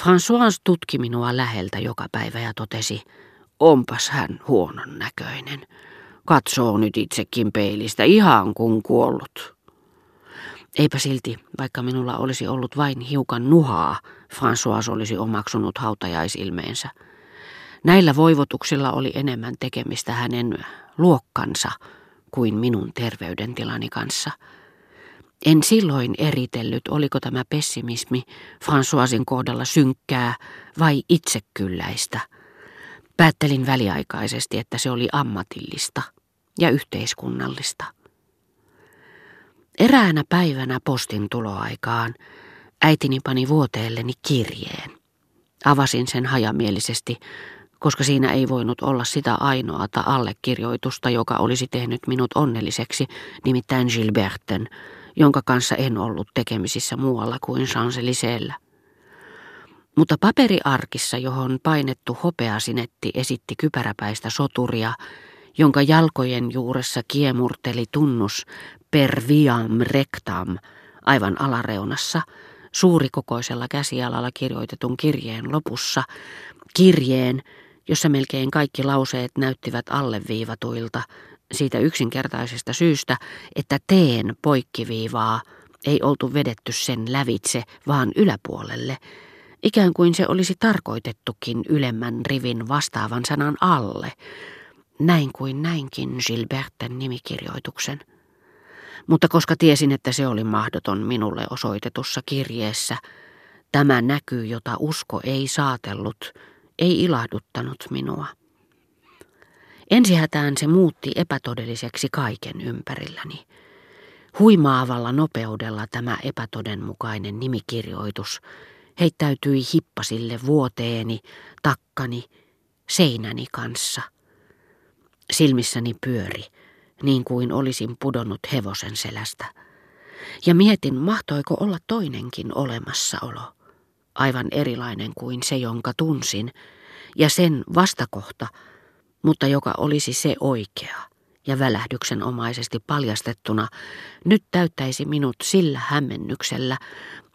François tutki minua läheltä joka päivä ja totesi, onpas hän huonon näköinen. Katsoo nyt itsekin peilistä ihan kuin kuollut. Eipä silti, vaikka minulla olisi ollut vain hiukan nuhaa, François olisi omaksunut hautajaisilmeensä. Näillä voivotuksilla oli enemmän tekemistä hänen luokkansa kuin minun terveydentilani kanssa. En silloin eritellyt, oliko tämä pessimismi Françoisin kohdalla synkkää vai itsekylläistä. Päättelin väliaikaisesti, että se oli ammatillista ja yhteiskunnallista. Eräänä päivänä postin tuloaikaan äitini pani vuoteelleni kirjeen. Avasin sen hajamielisesti, koska siinä ei voinut olla sitä ainoata allekirjoitusta, joka olisi tehnyt minut onnelliseksi, nimittäin Gilberten, jonka kanssa en ollut tekemisissä muualla kuin champs Mutta paperiarkissa, johon painettu hopeasinetti esitti kypäräpäistä soturia, jonka jalkojen juuressa kiemurteli tunnus per viam rectam aivan alareunassa, suurikokoisella käsialalla kirjoitetun kirjeen lopussa, kirjeen, jossa melkein kaikki lauseet näyttivät alleviivatuilta, siitä yksinkertaisesta syystä, että teen poikkiviivaa ei oltu vedetty sen lävitse, vaan yläpuolelle, ikään kuin se olisi tarkoitettukin ylemmän rivin vastaavan sanan alle, näin kuin näinkin Gilberten nimikirjoituksen. Mutta koska tiesin, että se oli mahdoton minulle osoitetussa kirjeessä, tämä näky, jota usko ei saatellut, ei ilahduttanut minua. Ensihätään se muutti epätodelliseksi kaiken ympärilläni. Huimaavalla nopeudella tämä epätodenmukainen nimikirjoitus heittäytyi hippasille vuoteeni, takkani, seinäni kanssa. Silmissäni pyöri, niin kuin olisin pudonnut hevosen selästä. Ja mietin, mahtoiko olla toinenkin olemassaolo, aivan erilainen kuin se, jonka tunsin, ja sen vastakohta – mutta joka olisi se oikea ja välähdyksenomaisesti paljastettuna, nyt täyttäisi minut sillä hämmennyksellä,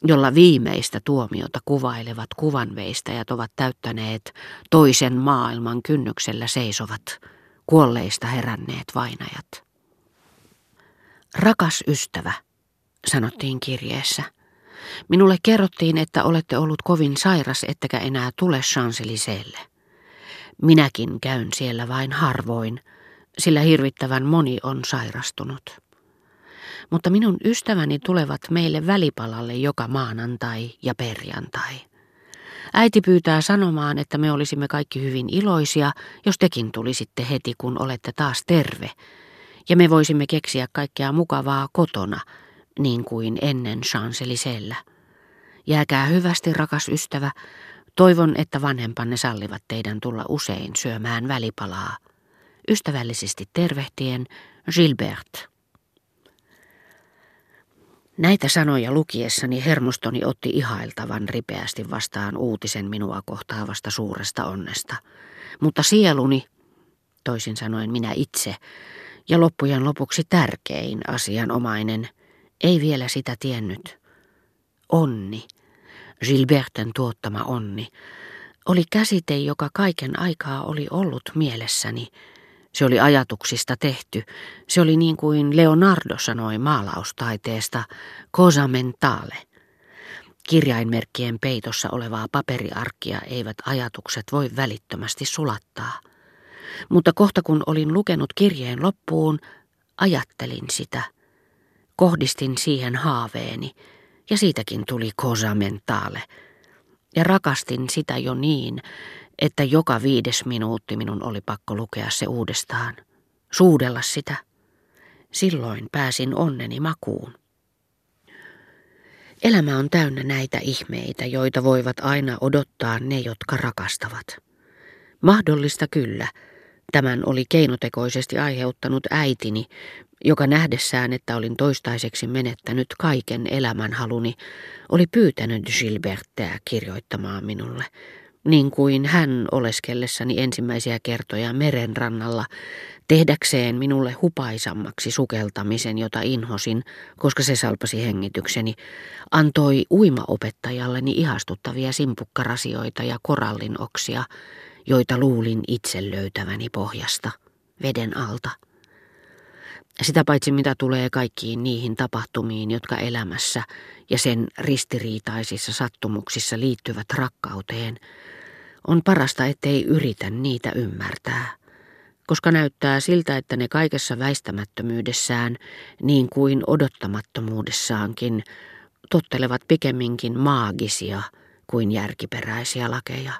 jolla viimeistä tuomiota kuvailevat kuvanveistäjät ovat täyttäneet toisen maailman kynnyksellä seisovat, kuolleista heränneet vainajat. Rakas ystävä, sanottiin kirjeessä. Minulle kerrottiin, että olette ollut kovin sairas, ettekä enää tule Chanceliseelle. Minäkin käyn siellä vain harvoin, sillä hirvittävän moni on sairastunut. Mutta minun ystäväni tulevat meille välipalalle joka maanantai ja perjantai. Äiti pyytää sanomaan, että me olisimme kaikki hyvin iloisia, jos tekin tulisitte heti, kun olette taas terve. Ja me voisimme keksiä kaikkea mukavaa kotona, niin kuin ennen Chancelisellä. Jääkää hyvästi, rakas ystävä, Toivon, että vanhempanne sallivat teidän tulla usein syömään välipalaa. Ystävällisesti tervehtien Gilbert. Näitä sanoja lukiessani hermostoni otti ihailtavan ripeästi vastaan uutisen minua kohtaavasta suuresta onnesta. Mutta sieluni, toisin sanoen minä itse, ja loppujen lopuksi tärkein asianomainen, ei vielä sitä tiennyt. Onni Gilberten tuottama onni, oli käsite, joka kaiken aikaa oli ollut mielessäni. Se oli ajatuksista tehty. Se oli niin kuin Leonardo sanoi maalaustaiteesta, cosa mentale. Kirjainmerkkien peitossa olevaa paperiarkkia eivät ajatukset voi välittömästi sulattaa. Mutta kohta kun olin lukenut kirjeen loppuun, ajattelin sitä. Kohdistin siihen haaveeni – ja siitäkin tuli cosa mentale. Ja rakastin sitä jo niin, että joka viides minuutti minun oli pakko lukea se uudestaan, suudella sitä. Silloin pääsin onneni makuun. Elämä on täynnä näitä ihmeitä, joita voivat aina odottaa ne, jotka rakastavat. Mahdollista kyllä, Tämän oli keinotekoisesti aiheuttanut äitini, joka nähdessään, että olin toistaiseksi menettänyt kaiken elämänhaluni, oli pyytänyt Gilbertteä kirjoittamaan minulle, niin kuin hän oleskellessani ensimmäisiä kertoja merenrannalla, tehdäkseen minulle hupaisammaksi sukeltamisen, jota inhosin, koska se salpasi hengitykseni, antoi uimaopettajalleni ihastuttavia simpukkarasioita ja korallinoksia, joita luulin itse löytäväni pohjasta, veden alta. Sitä paitsi mitä tulee kaikkiin niihin tapahtumiin, jotka elämässä ja sen ristiriitaisissa sattumuksissa liittyvät rakkauteen, on parasta, ettei yritä niitä ymmärtää, koska näyttää siltä, että ne kaikessa väistämättömyydessään, niin kuin odottamattomuudessaankin, tottelevat pikemminkin maagisia kuin järkiperäisiä lakeja.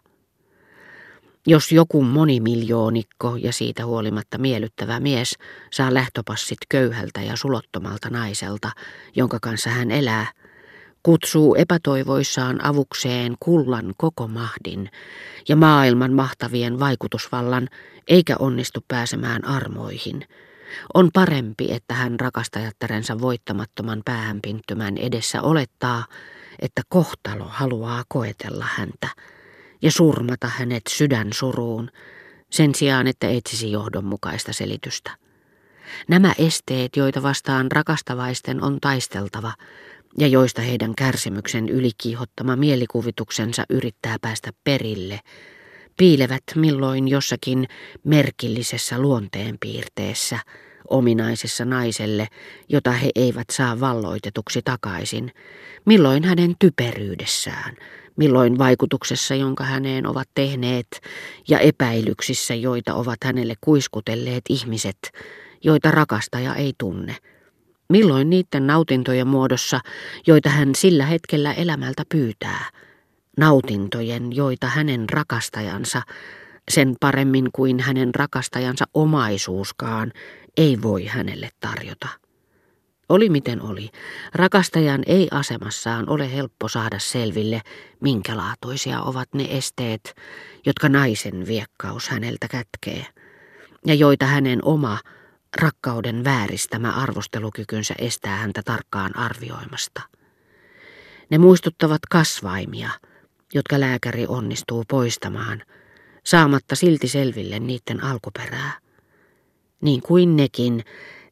Jos joku monimiljoonikko ja siitä huolimatta miellyttävä mies saa lähtöpassit köyhältä ja sulottomalta naiselta, jonka kanssa hän elää, kutsuu epätoivoissaan avukseen kullan koko mahdin ja maailman mahtavien vaikutusvallan, eikä onnistu pääsemään armoihin. On parempi, että hän rakastajattarensa voittamattoman päähänpinttymän edessä olettaa, että kohtalo haluaa koetella häntä ja surmata hänet sydän suruun, sen sijaan, että etsisi johdonmukaista selitystä. Nämä esteet, joita vastaan rakastavaisten on taisteltava, ja joista heidän kärsimyksen ylikiihottama mielikuvituksensa yrittää päästä perille, piilevät milloin jossakin merkillisessä luonteenpiirteessä, ominaisessa naiselle, jota he eivät saa valloitetuksi takaisin, milloin hänen typeryydessään, milloin vaikutuksessa, jonka häneen ovat tehneet, ja epäilyksissä, joita ovat hänelle kuiskutelleet ihmiset, joita rakastaja ei tunne. Milloin niiden nautintojen muodossa, joita hän sillä hetkellä elämältä pyytää. Nautintojen, joita hänen rakastajansa, sen paremmin kuin hänen rakastajansa omaisuuskaan, ei voi hänelle tarjota. Oli miten oli, rakastajan ei asemassaan ole helppo saada selville, minkälaatuisia ovat ne esteet, jotka naisen viekkaus häneltä kätkee, ja joita hänen oma, rakkauden vääristämä arvostelukykynsä estää häntä tarkkaan arvioimasta. Ne muistuttavat kasvaimia, jotka lääkäri onnistuu poistamaan, saamatta silti selville niiden alkuperää. Niin kuin nekin,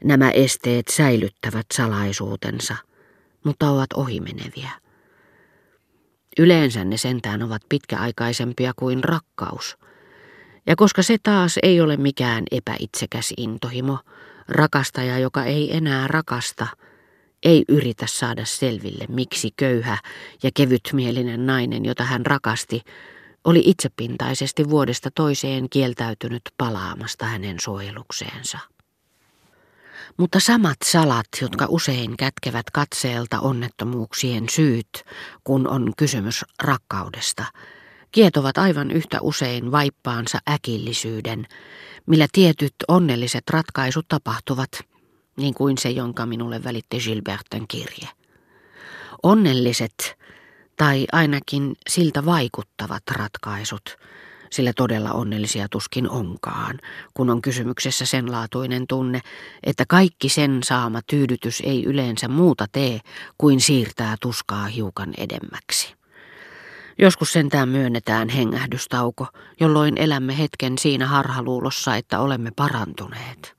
Nämä esteet säilyttävät salaisuutensa, mutta ovat ohimeneviä. Yleensä ne sentään ovat pitkäaikaisempia kuin rakkaus. Ja koska se taas ei ole mikään epäitsekäs intohimo, rakastaja, joka ei enää rakasta, ei yritä saada selville, miksi köyhä ja kevytmielinen nainen, jota hän rakasti, oli itsepintaisesti vuodesta toiseen kieltäytynyt palaamasta hänen suojelukseensa. Mutta samat salat, jotka usein kätkevät katseelta onnettomuuksien syyt, kun on kysymys rakkaudesta, kietovat aivan yhtä usein vaippaansa äkillisyyden, millä tietyt onnelliset ratkaisut tapahtuvat, niin kuin se, jonka minulle välitti Gilberten kirje. Onnelliset, tai ainakin siltä vaikuttavat ratkaisut, sillä todella onnellisia tuskin onkaan, kun on kysymyksessä sen laatuinen tunne, että kaikki sen saama tyydytys ei yleensä muuta tee kuin siirtää tuskaa hiukan edemmäksi. Joskus sentään myönnetään hengähdystauko, jolloin elämme hetken siinä harhaluulossa, että olemme parantuneet.